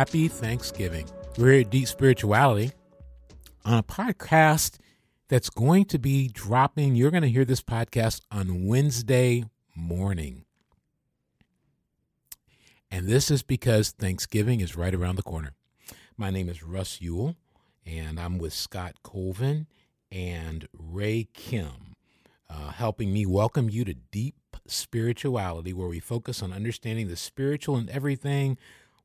Happy Thanksgiving. We're at Deep Spirituality on a podcast that's going to be dropping. You're going to hear this podcast on Wednesday morning. And this is because Thanksgiving is right around the corner. My name is Russ Ewell, and I'm with Scott Colvin and Ray Kim, uh, helping me welcome you to Deep Spirituality, where we focus on understanding the spiritual and everything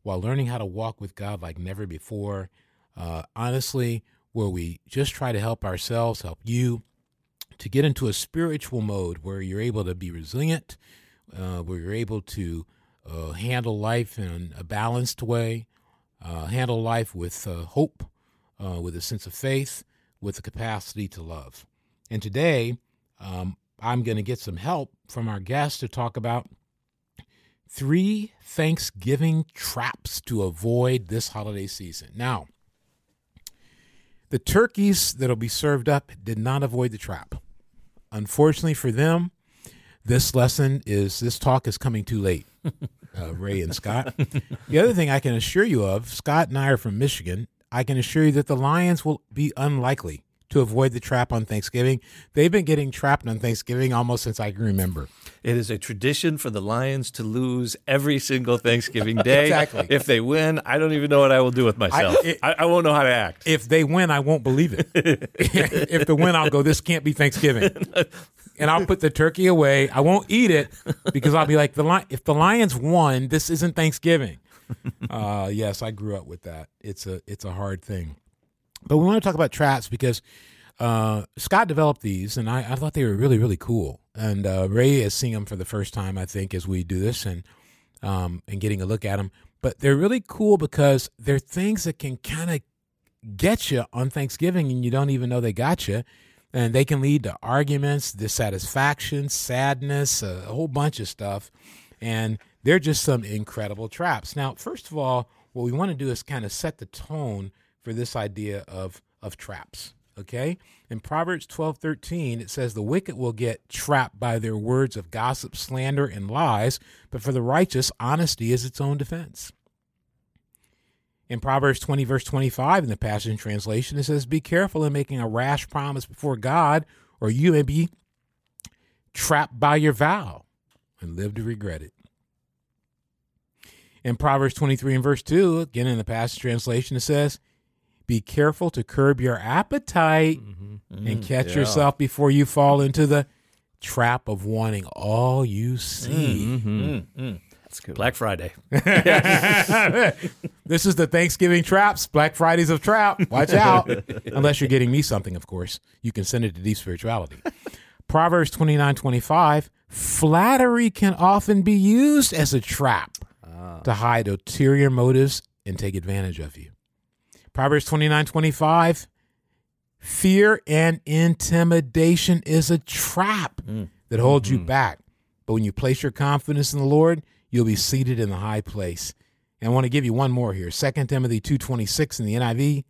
while learning how to walk with God like never before. Uh, honestly, where we just try to help ourselves, help you to get into a spiritual mode where you're able to be resilient, uh, where you're able to uh, handle life in a balanced way, uh, handle life with uh, hope, uh, with a sense of faith, with the capacity to love. And today, um, I'm going to get some help from our guest to talk about three Thanksgiving traps to avoid this holiday season. Now, the turkeys that'll be served up did not avoid the trap. Unfortunately for them, this lesson is this talk is coming too late. Uh, Ray and Scott. the other thing I can assure you of, Scott and I are from Michigan. I can assure you that the Lions will be unlikely to avoid the trap on Thanksgiving. They've been getting trapped on Thanksgiving almost since I can remember. It is a tradition for the Lions to lose every single Thanksgiving day. Exactly. If they win, I don't even know what I will do with myself. I, it- I, won't know how to act. If they win, I won't believe it. if they win, I'll go, this can't be Thanksgiving. And I'll put the turkey away. I won't eat it because I'll be like, the Li- if the Lions won, this isn't Thanksgiving. Uh, yes, I grew up with that. It's a it's a hard thing. But we want to talk about traps because uh, Scott developed these, and I, I thought they were really, really cool. And uh, Ray is seeing them for the first time, I think, as we do this and um, and getting a look at them. But they're really cool because they're things that can kind of get you on Thanksgiving, and you don't even know they got you. And they can lead to arguments, dissatisfaction, sadness, a whole bunch of stuff. And they're just some incredible traps. Now, first of all, what we want to do is kind of set the tone for this idea of of traps. Okay? In Proverbs 12, 13, it says, The wicked will get trapped by their words of gossip, slander, and lies, but for the righteous, honesty is its own defense. In Proverbs 20, verse 25, in the Passion Translation, it says, Be careful in making a rash promise before God, or you may be trapped by your vow and live to regret it. In Proverbs 23 and verse 2, again in the Passion Translation, it says, Be careful to curb your appetite mm-hmm. and mm, catch yeah. yourself before you fall into the trap of wanting all you see. Mm, mm-hmm. mm, That's good. Black Friday. this is the Thanksgiving traps, Black Fridays of trap. Watch out. Unless you're getting me something, of course. You can send it to Deep Spirituality. Proverbs 29 25. Flattery can often be used as a trap ah. to hide ulterior motives and take advantage of you. Proverbs 29 25. Fear and intimidation is a trap mm. that holds you mm-hmm. back. But when you place your confidence in the Lord, you'll be seated in the high place. And I want to give you one more here. 2 Timothy 2.26 in the NIV.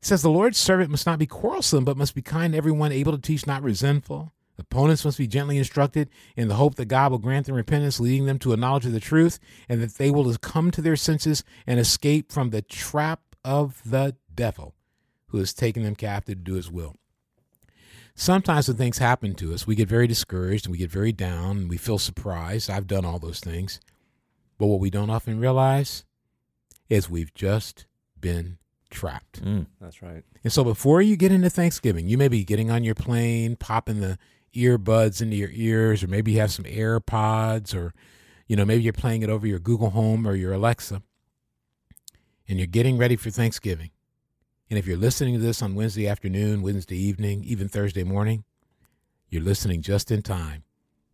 Says, The Lord's servant must not be quarrelsome, but must be kind to everyone, able to teach, not resentful. Opponents must be gently instructed in the hope that God will grant them repentance, leading them to a knowledge of the truth, and that they will come to their senses and escape from the trap of the devil who has taken them captive to do his will. Sometimes when things happen to us, we get very discouraged and we get very down and we feel surprised. I've done all those things. But what we don't often realize is we've just been trapped. Mm, that's right. And so before you get into Thanksgiving, you may be getting on your plane, popping the earbuds into your ears, or maybe you have some AirPods, or you know, maybe you're playing it over your Google Home or your Alexa, and you're getting ready for Thanksgiving. And if you're listening to this on Wednesday afternoon, Wednesday evening, even Thursday morning, you're listening just in time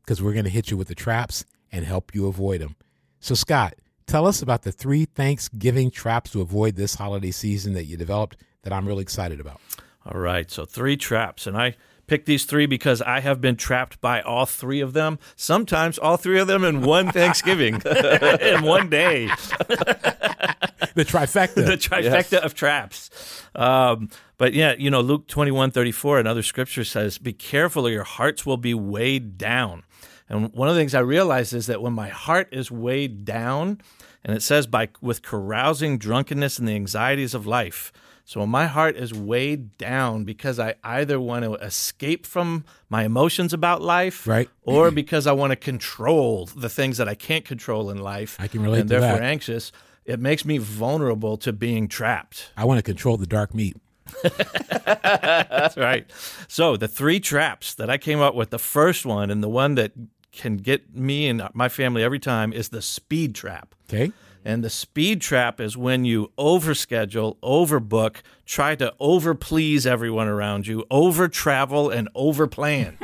because we're going to hit you with the traps and help you avoid them. So, Scott, tell us about the three Thanksgiving traps to avoid this holiday season that you developed that I'm really excited about. All right, so three traps. And I picked these three because I have been trapped by all three of them, sometimes all three of them in one Thanksgiving, in one day. The trifecta. the trifecta of traps. Um, but yeah, you know, Luke 21 34, another scripture says, Be careful or your hearts will be weighed down. And one of the things I realized is that when my heart is weighed down, and it says by with carousing, drunkenness, and the anxieties of life. So when my heart is weighed down because I either want to escape from my emotions about life, Right. or because I want to control the things that I can't control in life, I can relate and to therefore that. anxious, it makes me vulnerable to being trapped. I want to control the dark meat. That's right. So the three traps that I came up with, the first one and the one that can get me and my family every time is the speed trap. Okay. And the speed trap is when you overschedule, overbook, try to overplease everyone around you, over travel and overplan.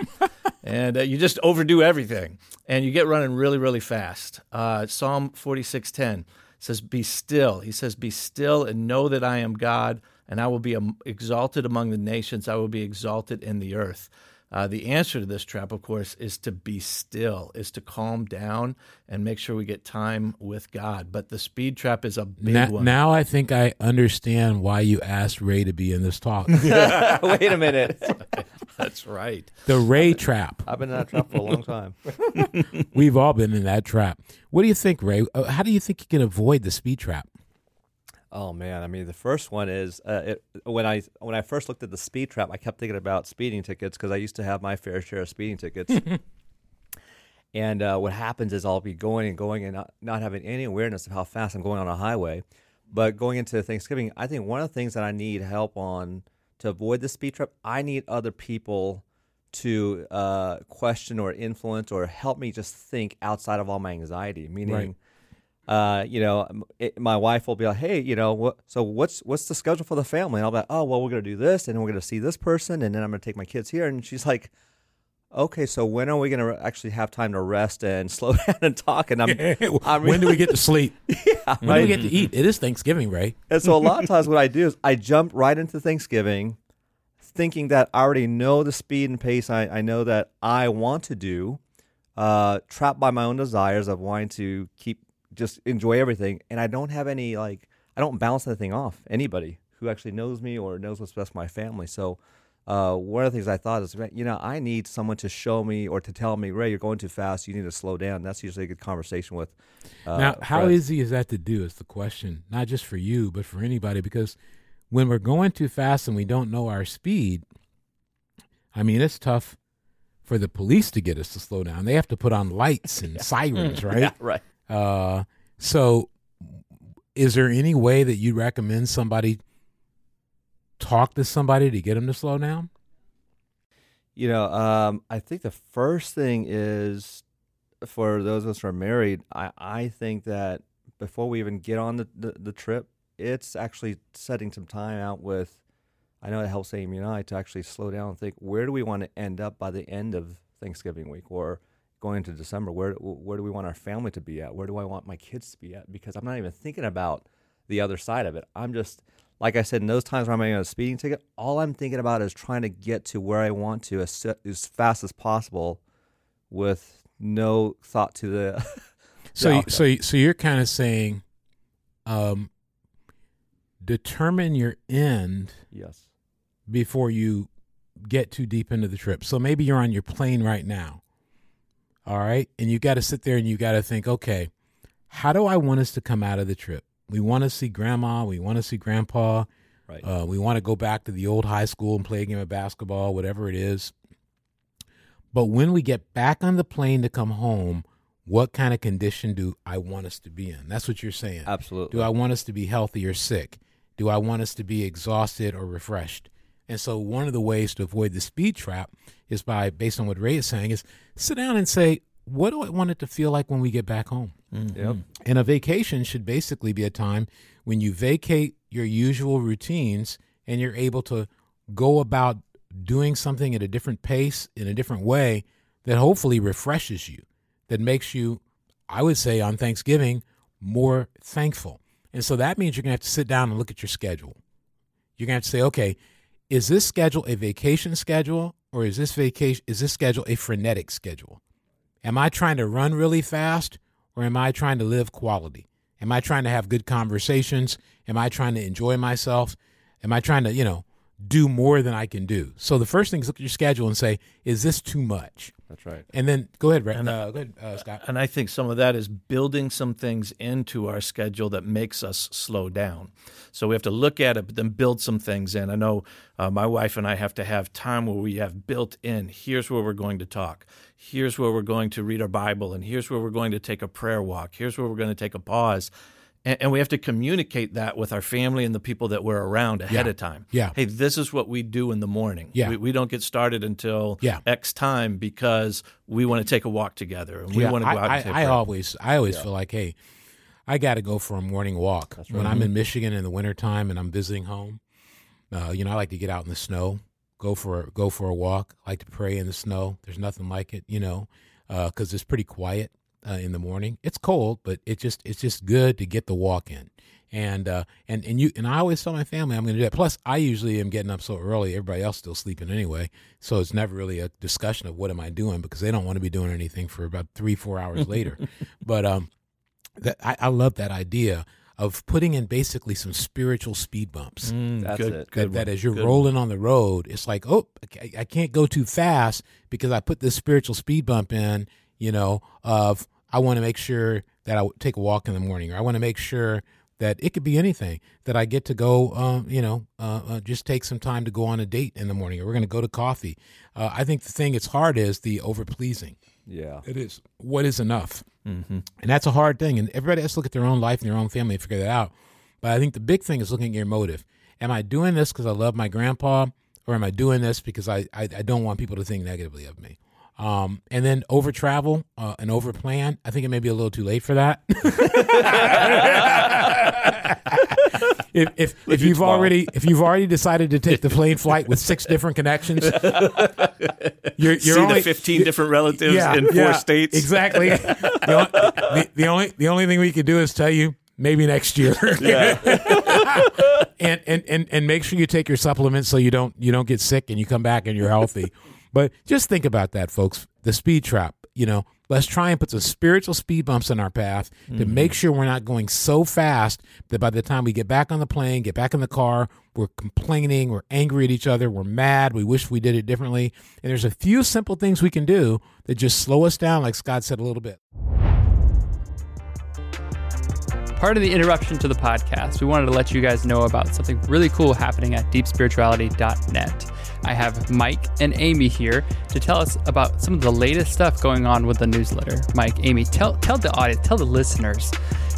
and uh, you just overdo everything. And you get running really, really fast. Uh, Psalm 46:10 says, Be still. He says, Be still and know that I am God, and I will be exalted among the nations. I will be exalted in the earth. Uh, the answer to this trap, of course, is to be still, is to calm down and make sure we get time with God. But the speed trap is a big Now, one. now I think I understand why you asked Ray to be in this talk. Wait a minute. That's right. the Ray trap. I've been in that trap for a long time. We've all been in that trap. What do you think, Ray? Uh, How do you think you can avoid the speed trap? Oh man, I mean the first one is uh, it, when I when I first looked at the speed trap, I kept thinking about speeding tickets because I used to have my fair share of speeding tickets. and uh, what happens is I'll be going and going and not, not having any awareness of how fast I'm going on a highway. But going into Thanksgiving, I think one of the things that I need help on to avoid the speed trap, I need other people to uh, question or influence or help me just think outside of all my anxiety. Meaning, uh, you know, it, my wife will be like, "Hey, you know, what? So what's what's the schedule for the family?" And I'll be like, "Oh, well, we're gonna do this, and then we're gonna see this person, and then I'm gonna take my kids here." And she's like, "Okay, so when are we gonna actually have time to rest and slow down and talk?" And I'm, I'm when do we get to sleep? yeah, When do we get to eat? It is Thanksgiving, Ray. And so a lot of times what I do is I jump right into Thanksgiving thinking that I already know the speed and pace I, I know that I want to do, uh, trapped by my own desires of wanting to keep just enjoy everything. And I don't have any like I don't bounce anything off anybody who actually knows me or knows what's best for my family. So uh, one of the things I thought is, you know, I need someone to show me or to tell me, Ray, you're going too fast. You need to slow down. That's usually a good conversation with. Uh, now, how friends. easy is that to do? Is the question, not just for you, but for anybody. Because when we're going too fast and we don't know our speed, I mean, it's tough for the police to get us to slow down. They have to put on lights and sirens, right? Yeah, right. Uh, so, is there any way that you recommend somebody talk to somebody to get them to slow down? You know, um, I think the first thing is for those of us who are married, I, I think that before we even get on the, the, the trip, it's actually setting some time out with, I know it helps Amy and I to actually slow down and think, where do we want to end up by the end of Thanksgiving week or going into December? Where, where do we want our family to be at? Where do I want my kids to be at? Because I'm not even thinking about the other side of it. I'm just, like I said, in those times where I'm getting a speeding ticket, all I'm thinking about is trying to get to where I want to as, as fast as possible with no thought to the. So, the outcome. so, you- so you're kind of saying, um, determine your end yes. before you get too deep into the trip. So maybe you're on your plane right now. All right. And you got to sit there and you got to think, okay, how do I want us to come out of the trip? We want to see grandma. We want to see grandpa. Right. Uh, we want to go back to the old high school and play a game of basketball, whatever it is. But when we get back on the plane to come home, what kind of condition do I want us to be in? That's what you're saying. Absolutely. Do I want us to be healthy or sick? Do I want us to be exhausted or refreshed? And so one of the ways to avoid the speed trap is by, based on what Ray is saying, is sit down and say, what do I want it to feel like when we get back home? Mm-hmm. Yep. And a vacation should basically be a time when you vacate your usual routines and you're able to go about doing something at a different pace in a different way that hopefully refreshes you, that makes you, I would say, on Thanksgiving, more thankful. And so that means you're going to have to sit down and look at your schedule. You're going to have to say, okay, is this schedule a vacation schedule or is this vacation is this schedule a frenetic schedule? Am I trying to run really fast or am I trying to live quality? Am I trying to have good conversations? Am I trying to enjoy myself? Am I trying to, you know, do more than I can do? So the first thing is look at your schedule and say, is this too much? That's right. And then go ahead, Ray. And, uh, go ahead, uh, Scott. And I think some of that is building some things into our schedule that makes us slow down. So we have to look at it, but then build some things in. I know uh, my wife and I have to have time where we have built in here's where we're going to talk, here's where we're going to read our Bible, and here's where we're going to take a prayer walk, here's where we're going to take a pause. And, and we have to communicate that with our family and the people that we're around ahead Yeah. of time. Yeah. Hey, this is what we do in the morning. Yeah. We, we don't get started until Yeah. X time because we want to take a walk together and we Yeah, want to go out I, and take a I, I break. always, I always feel like, hey, I got to go for a morning walk when I'm in Michigan in the wintertime and I'm visiting home. Uh, you know, I like to get out in the snow, go for a, go for a walk. I like to pray in the snow. There's nothing like it, you know, because it's pretty quiet uh, in the morning. It's cold, but it just it's just good to get the walk in. And uh, and and you and I always tell my family I'm going to do that. Plus, I usually am getting up so early. Everybody else still sleeping anyway, so it's never really a discussion of what am I doing because they don't want to be doing anything for about three four hours later. But um, that I, I love that idea of putting in basically some spiritual speed bumps. Mm, That's good, it. Good that, that as you're Good rolling on the road, it's like, oh, I, I can't go too fast because I put this spiritual speed bump in. You know, of I want to make sure that I take a walk in the morning, or I want to make sure that it could be anything that I get to go. Um, you know, uh, uh, just take some time to go on a date in the morning, or we're going to go to coffee. Uh, I think the thing that's hard is the over pleasing. Yeah. It is. What is enough? Mm-hmm. And that's a hard thing. And everybody has to look at their own life and their own family and figure that out. But I think the big thing is looking at your motive. Am I doing this because I love my grandpa, or am I doing this because I, I, I don't want people to think negatively of me? Um, and then over travel uh, and over plan. I think it may be a little too late for that. if if, if you've already if you've already decided to take the plane flight with six different connections, you're, you're See only, the 15 different relatives in four yeah, states. Exactly. the, only, the, the only the only thing we could do is tell you maybe next year. and, and and and make sure you take your supplements so you don't you don't get sick and you come back and you're healthy. But just think about that, folks. The speed trap. You know, let's try and put some spiritual speed bumps in our path to mm-hmm. make sure we're not going so fast that by the time we get back on the plane, get back in the car, we're complaining, we're angry at each other, we're mad, we wish we did it differently. And there's a few simple things we can do that just slow us down, like Scott said a little bit. Part of the interruption to the podcast, we wanted to let you guys know about something really cool happening at deepspirituality.net. I have Mike and Amy here to tell us about some of the latest stuff going on with the newsletter. Mike, Amy, tell tell the audience, tell the listeners,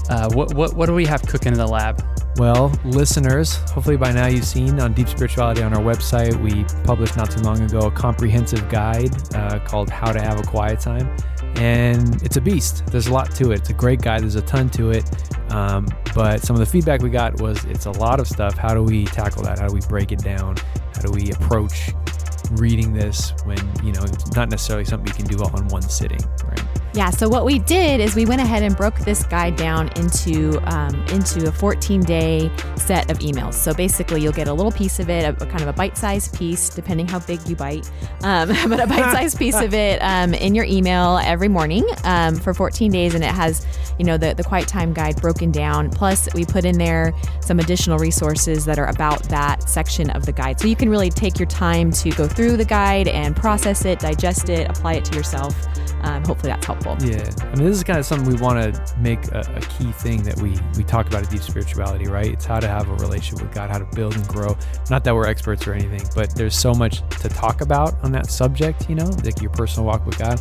uh, what what what do we have cooking in the lab? Well, listeners, hopefully by now you've seen on Deep Spirituality on our website, we published not too long ago a comprehensive guide uh, called How to Have a Quiet Time. And it's a beast. There's a lot to it. It's a great guide, there's a ton to it. Um, but some of the feedback we got was it's a lot of stuff. How do we tackle that? How do we break it down? How do we approach reading this when, you know, it's not necessarily something you can do all in one sitting, right? Yeah, so what we did is we went ahead and broke this guide down into um, into a 14 day set of emails. So basically, you'll get a little piece of it, a, a kind of a bite sized piece, depending how big you bite, um, but a bite sized piece of it um, in your email every morning um, for 14 days, and it has you know the the quiet time guide broken down. Plus, we put in there some additional resources that are about that section of the guide, so you can really take your time to go through the guide and process it, digest it, apply it to yourself. Um, hopefully, that's helpful. Yeah, I mean, this is kind of something we want to make a, a key thing that we we talk about at Deep Spirituality, right? It's how to have a relationship with God, how to build and grow. Not that we're experts or anything, but there's so much to talk about on that subject, you know, like your personal walk with God,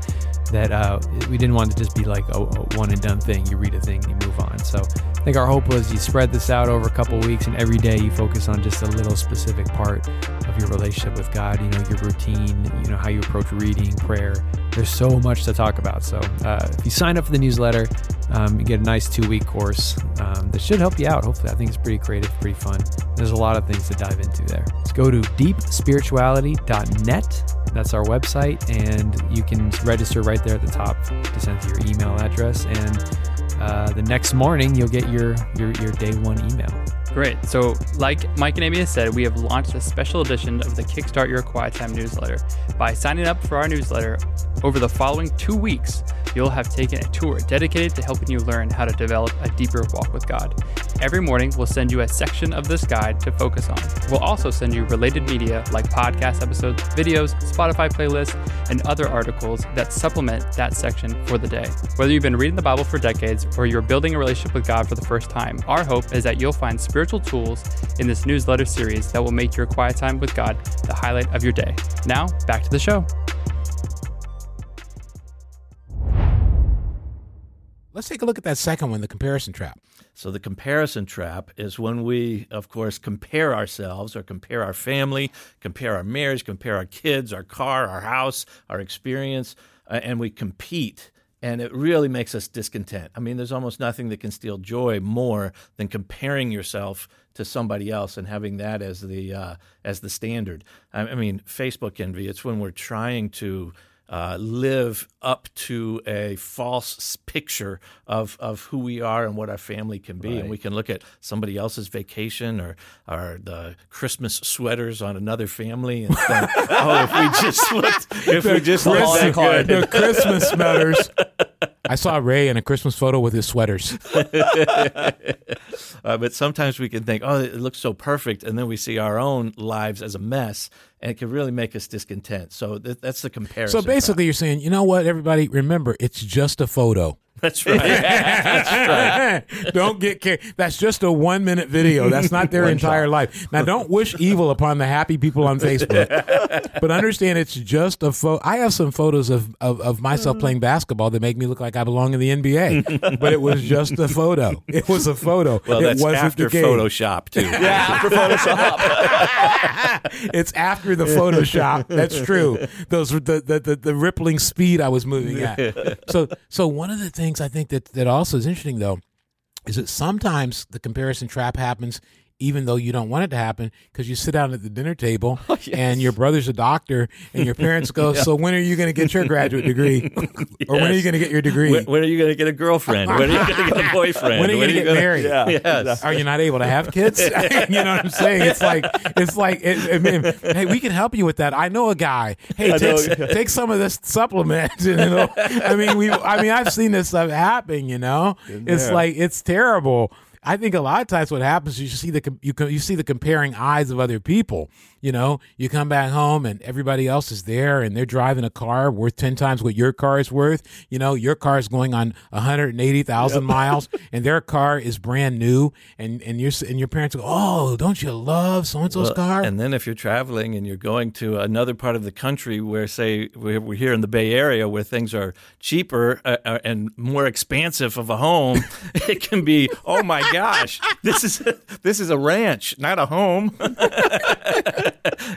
that uh, we didn't want to just be like a, a one and done thing. You read a thing, you move on. So I think our hope was you spread this out over a couple weeks, and every day you focus on just a little specific part of your relationship with God. You know, your routine, you know, how you approach reading, prayer. There's so much to talk about. So uh, if you sign up for the newsletter, um, you get a nice two week course um, that should help you out. Hopefully, I think it's pretty creative, pretty fun. There's a lot of things to dive into there. Let's go to deepspirituality.net. That's our website, and you can register right there at the top to send your email address. And uh, the next morning, you'll get your, your your day one email. Great. So, like Mike and Amy has said, we have launched a special edition of the Kickstart Your Quiet Time newsletter. By signing up for our newsletter Over the following two weeks, you'll have taken a tour dedicated to helping you learn how to develop a deeper walk with God. Every morning, we'll send you a section of this guide to focus on. We'll also send you related media like podcast episodes, videos, Spotify playlists, and other articles that supplement that section for the day. Whether you've been reading the Bible for decades or you're building a relationship with God for the first time, our hope is that you'll find spiritual tools in this newsletter series that will make your quiet time with God the highlight of your day. Now, back to the show. Let's take a look at that second one, the comparison trap. So the comparison trap is when we, of course, compare ourselves or compare our family, compare our marriage, compare our kids, our car, our house, our experience, uh, and we compete. And it really makes us discontent. I mean, there's almost nothing that can steal joy more than comparing yourself to somebody else and having that as the uh, as the standard. I, I mean, Facebook envy. It's when we're trying to uh, live up to a false picture of, of who we are and what our family can be. Right. And we can look at somebody else's vacation or, or the Christmas sweaters on another family and think, oh, if we just looked, if the we just looked that good. The Christmas sweaters. I saw Ray in a Christmas photo with his sweaters. uh, but sometimes we can think, oh, it looks so perfect. And then we see our own lives as a mess and it can really make us discontent. So th- that's the comparison. So basically, you're saying, you know what, everybody, remember, it's just a photo. That's right. that's right. don't get carried. That's just a one minute video. That's not their entire shot. life. Now, don't wish evil upon the happy people on Facebook, but understand it's just a photo. I have some photos of, of, of myself mm. playing basketball that make me look like I belong in the NBA, but it was just a photo. It was a photo. Well, it that's wasn't after Photoshop, too. yeah, after Photoshop. it's after the Photoshop. That's true. Those the, the, the, the rippling speed I was moving at. So, so one of the things things I think that that also is interesting though is that sometimes the comparison trap happens even though you don't want it to happen because you sit down at the dinner table oh, yes. and your brother's a doctor and your parents go, yeah. So when are you going to get your graduate degree? yes. Or when are you going to get your degree? When, when are you going to get a girlfriend? When are you going to get a boyfriend? when are you going to get gonna, married? Yeah. Yes. Are you not able to have kids? you know what I'm saying? It's like, it's like, it, hey, we can help you with that. I know a guy. Hey, take, take some of this supplement. And it'll, I mean, we, I mean, I've seen this stuff happen, you know? It's like, it's terrible. I think a lot of times what happens is you see the you you see the comparing eyes of other people. You know, you come back home and everybody else is there and they're driving a car worth 10 times what your car is worth. You know, your car is going on 180,000 yep. miles and their car is brand new. And, and, your, and your parents go, Oh, don't you love so and so's car? And then if you're traveling and you're going to another part of the country where, say, we're here in the Bay Area where things are cheaper uh, uh and more expansive of a home, it can be, Oh my gosh, this is, this is a ranch, not a home.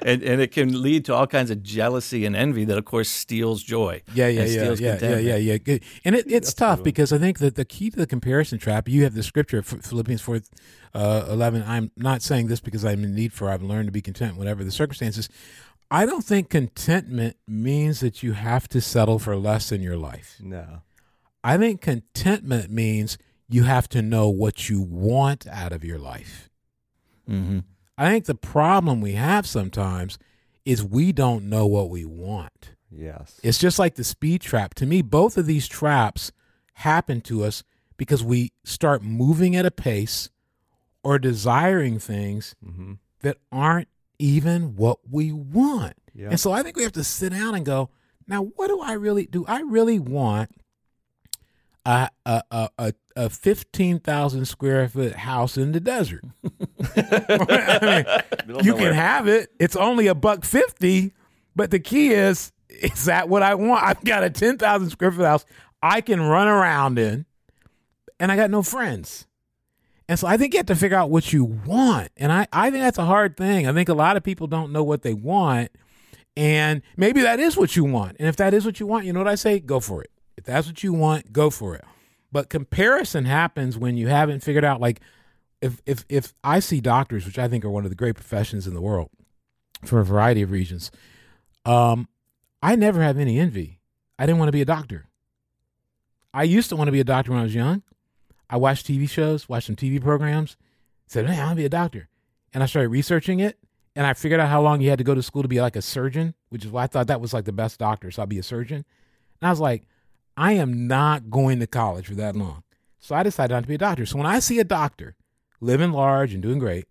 and, and it can lead to all kinds of jealousy and envy that, of course, steals joy. Yeah, yeah, yeah, yeah, yeah, yeah, yeah, yeah. And it, it's tough because I think that the key to the comparison trap, you have the scripture, Philippians 4 uh, 11. I'm not saying this because I'm in need for, I've learned to be content, whatever the circumstances. I don't think contentment means that you have to settle for less in your life. No. I think contentment means you have to know what you want out of your life. Mm-hmm. I think the problem we have sometimes is we don't know what we want. Yes. It's just like the speed trap. To me, both of these traps happen to us because we start moving at a pace or desiring things mm-hmm. that aren't even what we want. Yep. And so I think we have to sit down and go, now, what do I really do? I really want a a a, a fifteen thousand square foot house in the desert. I mean, you can have it. It's only a buck fifty, but the key is is that what I want? I've got a ten thousand square foot house I can run around in, and I got no friends. And so I think you have to figure out what you want. And I, I think that's a hard thing. I think a lot of people don't know what they want. And maybe that is what you want. And if that is what you want, you know what I say? Go for it. If that's what you want, go for it. But comparison happens when you haven't figured out like if if if I see doctors, which I think are one of the great professions in the world for a variety of reasons, um, I never have any envy. I didn't want to be a doctor. I used to want to be a doctor when I was young. I watched TV shows, watched some TV programs, said, "Man, I want to be a doctor," and I started researching it, and I figured out how long you had to go to school to be like a surgeon, which is why I thought that was like the best doctor. So I'll be a surgeon. And I was like, I am not going to college for that long. So I decided not to be a doctor. So when I see a doctor living large and doing great,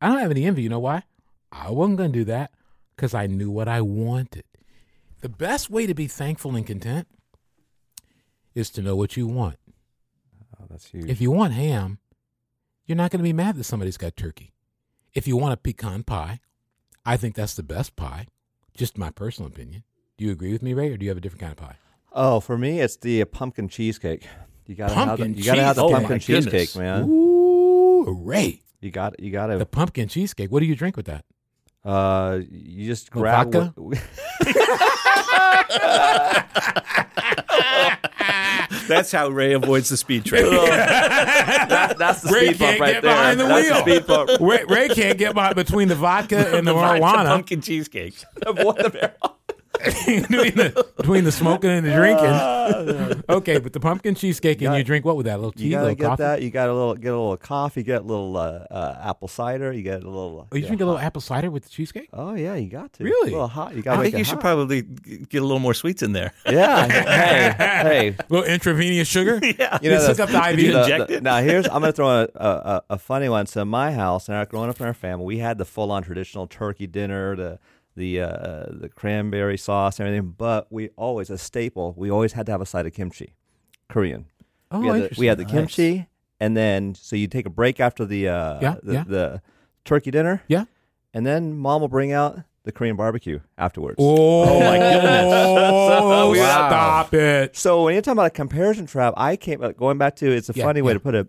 I don't have any envy. You know why? I wasn't going to do that because I knew what I wanted. The best way to be thankful and content is to know what you want. Oh, that's huge. If you want ham, you're not going to be mad that somebody's got turkey. If you want a pecan pie, I think that's the best pie. Just my personal opinion. Do you agree with me, Ray, or do you have a different kind of pie? Oh, for me, it's the uh, pumpkin cheesecake. You gotta have the, you gotta have the cheese- oh, pumpkin goodness. cheesecake, man. Ooh, Ray. You got you gotta The pumpkin cheesecake. What do you drink with that? uh you just No grab vodka? what- That's how Ray avoids the speed trap. that, that's the Ray speed bump can't right get there. behind the that's wheel. the speed bump. Ray, Ray can't get by between the vodka and the, vodka marijuana. pumpkin cheesecake. Avoid the barrel. between, the, between the smoking and the drinking. okay, but the pumpkin cheesecake, and You you drink what with that? A little tea, You gotta little get coffee? that. You got a little get a little coffee. Get a little uh, uh, apple cider. You get a little. uh, Oh, you get drink a little apple cider with the cheesecake? Oh yeah, you got to. Really? A little hot. You got. I think you should probably get a little more sweets in there. Yeah. hey, hey. A little intravenous sugar? yeah. You hook up the IV. you inject it? now here's I'm gonna throw a, a, a, a funny one. So in my house, and growing up in our family, we had the full on traditional turkey dinner, the the uh, the cranberry sauce, and everything. But we always a staple. We always had to have a side of kimchi, Korean. Oh, we had the, interesting. we had the Nice. kimchi, and then so you take a break after the uh, Yeah, the, yeah. the turkey dinner. Yeah. and then mom will bring out the Korean barbecue afterwards. Oh, my goodness. Oh, Wow. stop it. So when you're talking about a comparison trap, I came uh, going back to it's a Yeah, funny way to put it.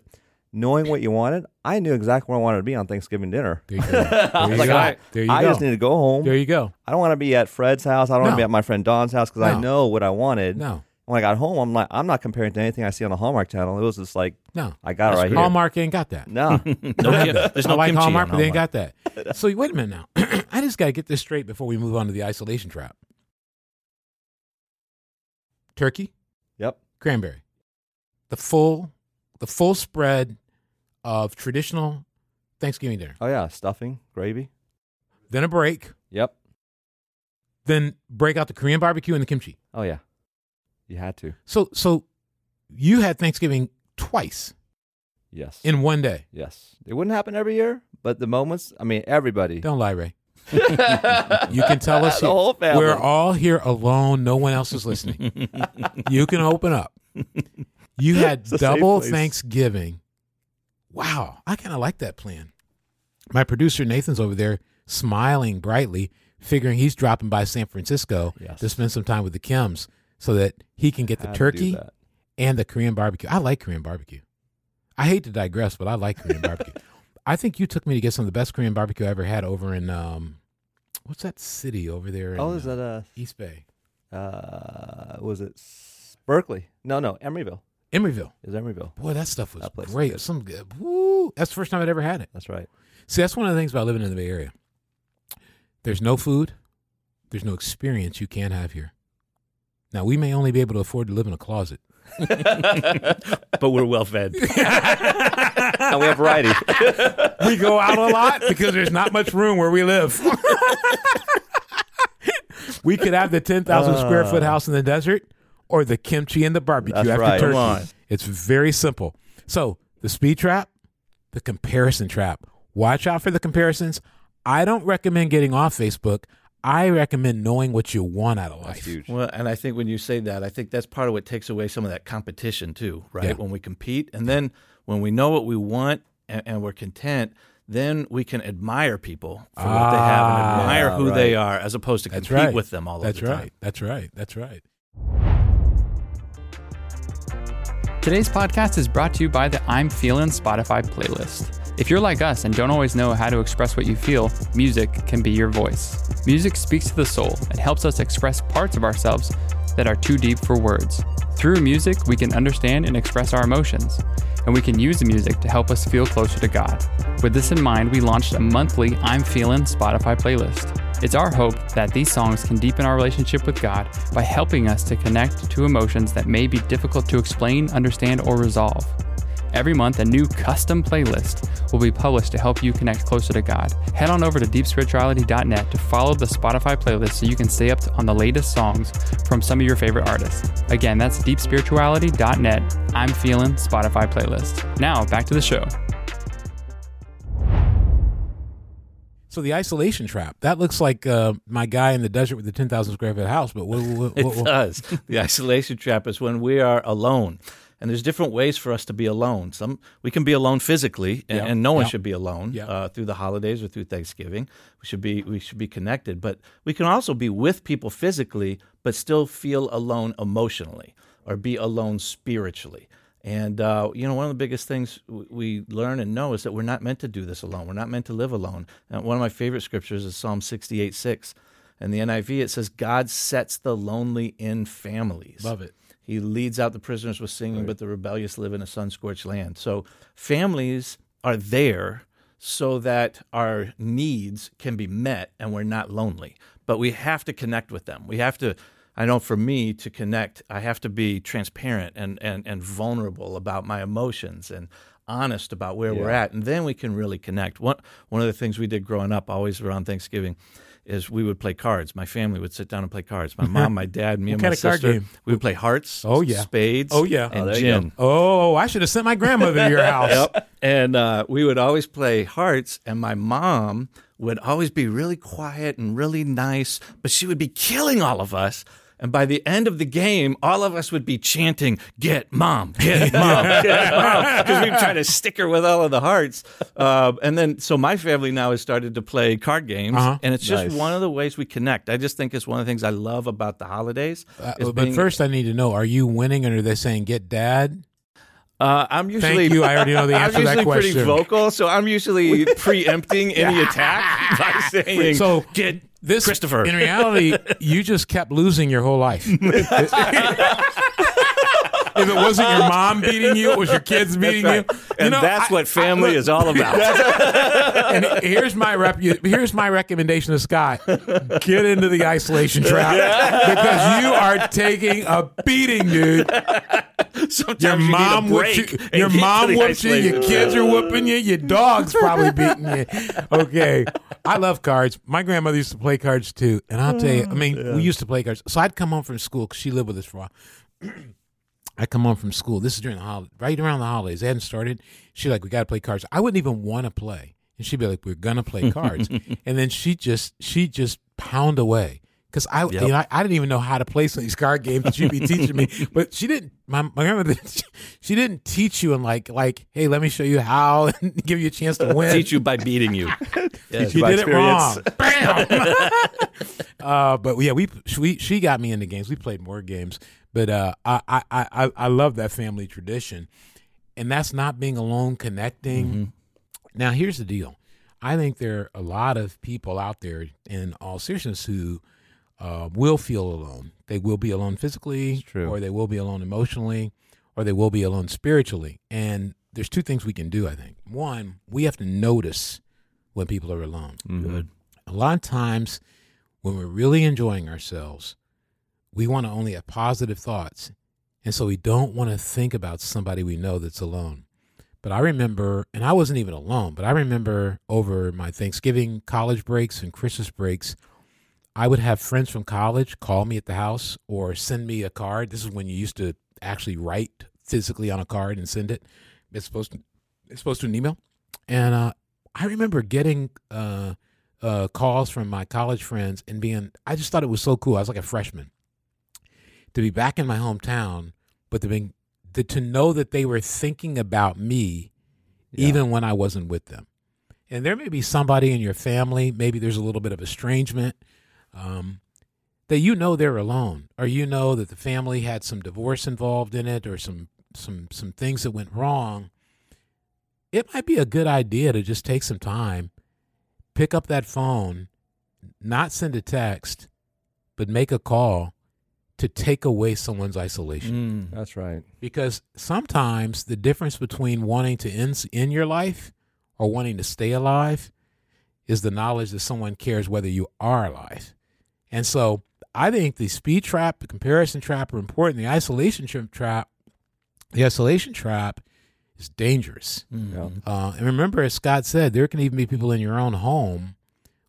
Knowing what you wanted, I knew exactly where I wanted to be on Thanksgiving dinner. There you go. There you Like, go. I, there you I go. just need to go home. there you go. I don't want to be at Fred's house. I don't want to be at my friend Don's house because I know what I wanted. No, When I got home, I'm like, I'm not comparing to anything I see on the Hallmark Channel. It was just like, no. I got it That's right here. Hallmark ain't got that. No, No, kim- there's I no like kimchi Hallmark, but they ain't got that. so wait a minute now. I just got to get this straight before we move on to the isolation trap. Turkey, yep, cranberry, the full, the full spread of traditional Thanksgiving dinner. oh yeah, stuffing, gravy. Then a break. Yep. Then break out the Korean barbecue and the kimchi. Oh yeah, you had to. So, so you had Thanksgiving twice Yes. in one day. yes. It wouldn't happen every year, but the moments. I mean, everybody. Don't lie, Ray. you can tell us The whole family. we're all here alone. No one else is listening. you can open up. You had It's a safe double. Thanksgiving. Wow, I kind of like that plan. My producer Nathan's over there smiling brightly, figuring he's dropping by San Francisco Yes. to spend some time with the Kims so that he can get the Had to do turkey and the Korean barbecue. I like Korean barbecue. I hate to digress, but I like Korean barbecue. I think you took me to get some of the best Korean barbecue I ever had over in um, what's that city over there? In, Oh, is uh, that a? East Bay, Uh, was it Berkeley? No, no, Emeryville. Emeryville? Is Emeryville? Boy, that stuff was That great. good. Some good. Woo! That's the first time I'd ever had it. That's right. See, that's one of the things about living in the Bay Area. There's no food. There's no experience you can't have here. Now we may only be able to afford to live in a closet. but we're well fed. and we have variety. we go out a lot because there's not much room where we live. we could have the 10,000 square foot ah. house in the desert or the kimchi and the barbecue That's after right. turkey. Come on. It's very simple. So, the speed trap, the comparison trap. Watch out for the comparisons. I don't recommend getting off Facebook. I recommend knowing what you want out of life. That's huge. Well, and I think when you say that, I think that's part of what takes away some of that competition too, right? Yeah. When we compete, and then when we know what we want and, and we're content, then we can admire people for what they have and Ah, admire who they are, as opposed to compete right. with them all That's of the right. time. That's right. That's right. Today's podcast is brought to you by the I'm Feeling Spotify playlist. If you're like us and don't always know how to express what you feel, music can be your voice. Music speaks to the soul and helps us express parts of ourselves that are too deep for words. Through music, we can understand and express our emotions, and we can use the music to help us feel closer to God. With this in mind, we launched a monthly I'm Feeling Spotify playlist. It's our hope that these songs can deepen our relationship with God by helping us to connect to emotions that may be difficult to explain, understand, or resolve. Every month, a new custom playlist will be published to help you connect closer to God. Head on over to deepspirituality.net to follow the Spotify playlist so you can stay up on the latest songs from some of your favorite artists. Again, that's deepspirituality.net. I'm feeling Spotify playlist. Now, back to the show. So the isolation trap. That looks like uh, my guy in the desert with the ten thousand square foot house. But what, what, It what, what- does. The isolation trap is when we are alone. And there's different ways for us to be alone. Some we can be alone physically, and, Yeah. and no one Yeah. should be alone Yeah. uh, through the holidays or through Thanksgiving. We should be we should be connected, but we can also be with people physically, but still feel alone emotionally or be alone spiritually. And uh, you know, one of the biggest things we learn and know is that we're not meant to do this alone. We're not meant to live alone. And one of my favorite scriptures is Psalm 68, 6. In the NIV, it says, "God sets the lonely in families." Love it. He leads out the prisoners with singing, but the rebellious live in a sun scorched land. So families are there so that our needs can be met and we're not lonely. But we have to connect with them. We have to, I know for me to connect, I have to be transparent and, and, and vulnerable about my emotions and honest about where we're at. And then we can really connect. One, one of the things we did growing up, always around Thanksgiving, is we would play cards. My family would sit down and play cards. My mom, my dad, me, and kind my of card sister. game? We would play hearts. Oh, yeah. spades. Oh, yeah. and Oh, there you go. gin. Oh, I should have sent my grandmother to your house. Yep. And uh, we would always play hearts, and my mom would always be really quiet and really nice, but she would be killing all of us. And by the end of the game, all of us would be chanting, Get mom, get mom, get mom, because we'd try to stick her with all of the hearts. Uh, and then, so my family now has started to play card games, Uh-huh. and it's just Nice. one of the ways we connect. I just think it's one of the things I love about the holidays. Uh, but being- first, I need to know: Are you winning, or are they saying "Get Dad"? Uh, I'm usually. Thank you. I already know the I'm answer to that usually pretty vocal, so I'm usually preempting any attack by saying, So "Get This, Christopher." In reality, you just kept losing your whole life. if it wasn't your mom beating you, it was your kids beating right. you. You and know, that's I- what family I- is all about. and here's my rep. Here's my recommendation to Scott: get into the isolation trap because you are taking a beating, dude. Sometimes Your you mom whoops you. Your mom whoops you. Your kids are whooping you. Your dog's probably beating you. Okay, I love cards. My grandmother used to play cards too, and I'll tell you. I mean, mm, we used to play cards. So I'd come home from school because she lived with us for a while. I come home from school. This is during the holiday, right around the holidays. They hadn't started. She's like, "We got to play cards." I wouldn't even want to play, and she'd be like, "We're gonna play cards," and then she just she just pound away because I you know, I, I didn't even know how to play some of these card games that she'd be teaching me. But she didn't. My my grandmother, she didn't teach you and like like, hey, let me show you how and give you a chance to win. Teach you by beating you. Yes. She by did it wrong. Bam. uh, but yeah, we she she got me into games. We played more games, but uh, I, I I I love that family tradition, and that's not being alone, connecting. Now, here's the deal. I think there are a lot of people out there, in all seriousness, who uh, will feel alone. They will be alone physically, or they will be alone emotionally, or they will be alone spiritually. And there's two things we can do. I think one, we have to notice when people are alone. Good. A lot of times, when we're really enjoying ourselves, we want to only have positive thoughts, and so we don't want to think about somebody we know that's alone. But I remember, and I wasn't even alone, but I remember over my Thanksgiving, college breaks, and Christmas breaks, I would have friends from college call me at the house or send me a card. This is when you used to actually write physically on a card and send it. It's supposed to, it's supposed to an email. And uh, I remember getting uh, uh, calls from my college friends and being, I just thought it was so cool. I was like a freshman to be back in my hometown, but to be, to, to know that they were thinking about me Yeah. even when I wasn't with them. And there may be somebody in your family, maybe there's a little bit of estrangement, um, that you know they're alone, or you know that the family had some divorce involved in it, or some some some things that went wrong. It might be a good idea to just take some time, pick up that phone, not send a text, but make a call to take away someone's isolation Mm. That's right. because sometimes the difference between wanting to end in your life or wanting to stay alive is the knowledge that someone cares whether you are alive. And so I think the speed trap, the comparison trap are important. The isolation trap, the isolation trap is dangerous. Yeah. Uh, and remember, as Scott said, there can even be people in your own home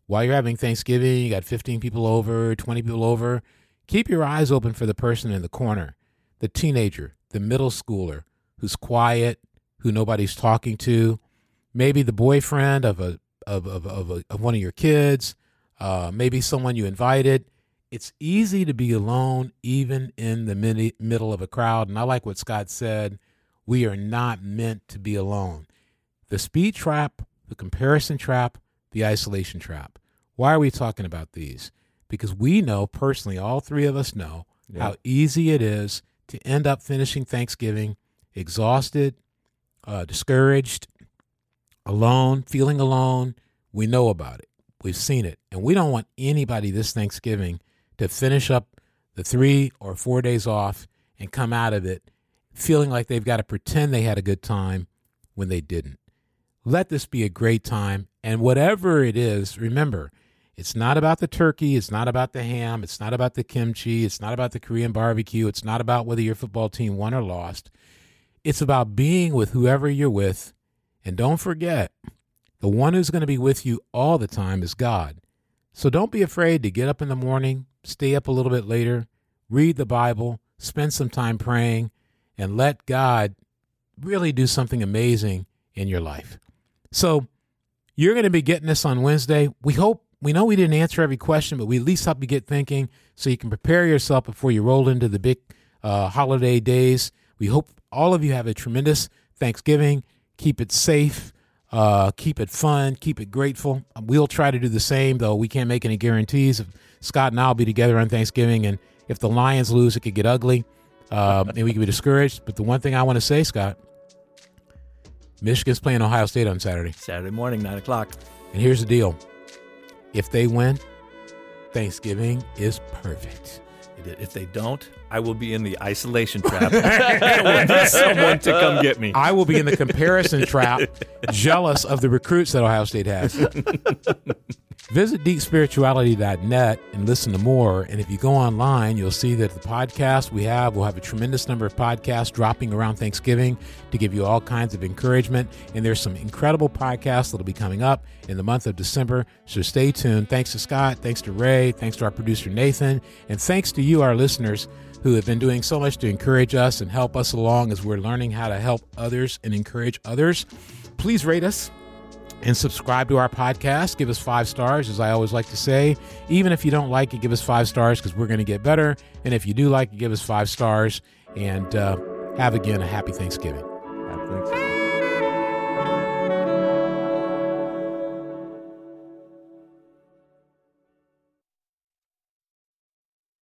while you're having Thanksgiving. You got 15 people over, 20 people over. Keep your eyes open for the person in the corner, the teenager, the middle schooler who's quiet, who nobody's talking to, maybe the boyfriend of a of of of, a, of one of your kids, uh, maybe someone you invited. It's easy to be alone, even in the midi- middle of a crowd. And I like what Scott said. We are not meant to be alone. The speed trap, the comparison trap, the isolation trap. Why are we talking about these? Because we know personally, all three of us know how easy it is to end up finishing Thanksgiving exhausted, uh, discouraged, alone, feeling alone. We know about it. We've seen it. And we don't want anybody this Thanksgiving to finish up the three or four days off and come out of it feeling like they've got to pretend they had a good time when they didn't. Let this be a great time. And whatever it is, remember, it's not about the turkey. It's not about the ham. It's not about the kimchi. It's not about the Korean barbecue. It's not about whether your football team won or lost. It's about being with whoever you're with. And don't forget, the one who's going to be with you all the time is God. So don't be afraid to get up in the morning, stay up a little bit later, read the Bible, spend some time praying, and let God really do something amazing in your life. So you're going to be getting this on Wednesday. We hope, we know we didn't answer every question, but we at least help you get thinking so you can prepare yourself before you roll into the big uh, holiday days. We hope all of you have a tremendous Thanksgiving. Keep it safe. Uh, keep it fun. Keep it grateful. We'll try to do the same, though we can't make any guarantees. Scott and I will be together on Thanksgiving, and if the Lions lose, it could get ugly, uh, and we could be discouraged. But the one thing I want to say, Scott, Michigan's playing Ohio State on Saturday, Saturday morning, nine o'clock. and here's the deal: if they win, Thanksgiving is perfect. If they don't, I will be in the isolation trap. I need someone to come get me. I will be in the comparison trap, jealous of the recruits that Ohio State has. Visit deepspirituality.net and listen to more. And if you go online, you'll see that the podcast we have will have a tremendous number of podcasts dropping around Thanksgiving to give you all kinds of encouragement. And there's some incredible podcasts that'll be coming up in the month of December. So stay tuned. Thanks to Scott. Thanks to Ray. Thanks to our producer, Nathan. And thanks to you, our listeners, who have been doing so much to encourage us and help us along as we're learning how to help others and encourage others. Please rate us and subscribe to our podcast. Give us five stars, as I always like to say. Even if you don't like it, give us five stars because we're going to get better. And if you do like it, give us five stars. And uh, have again a happy Thanksgiving. Think so.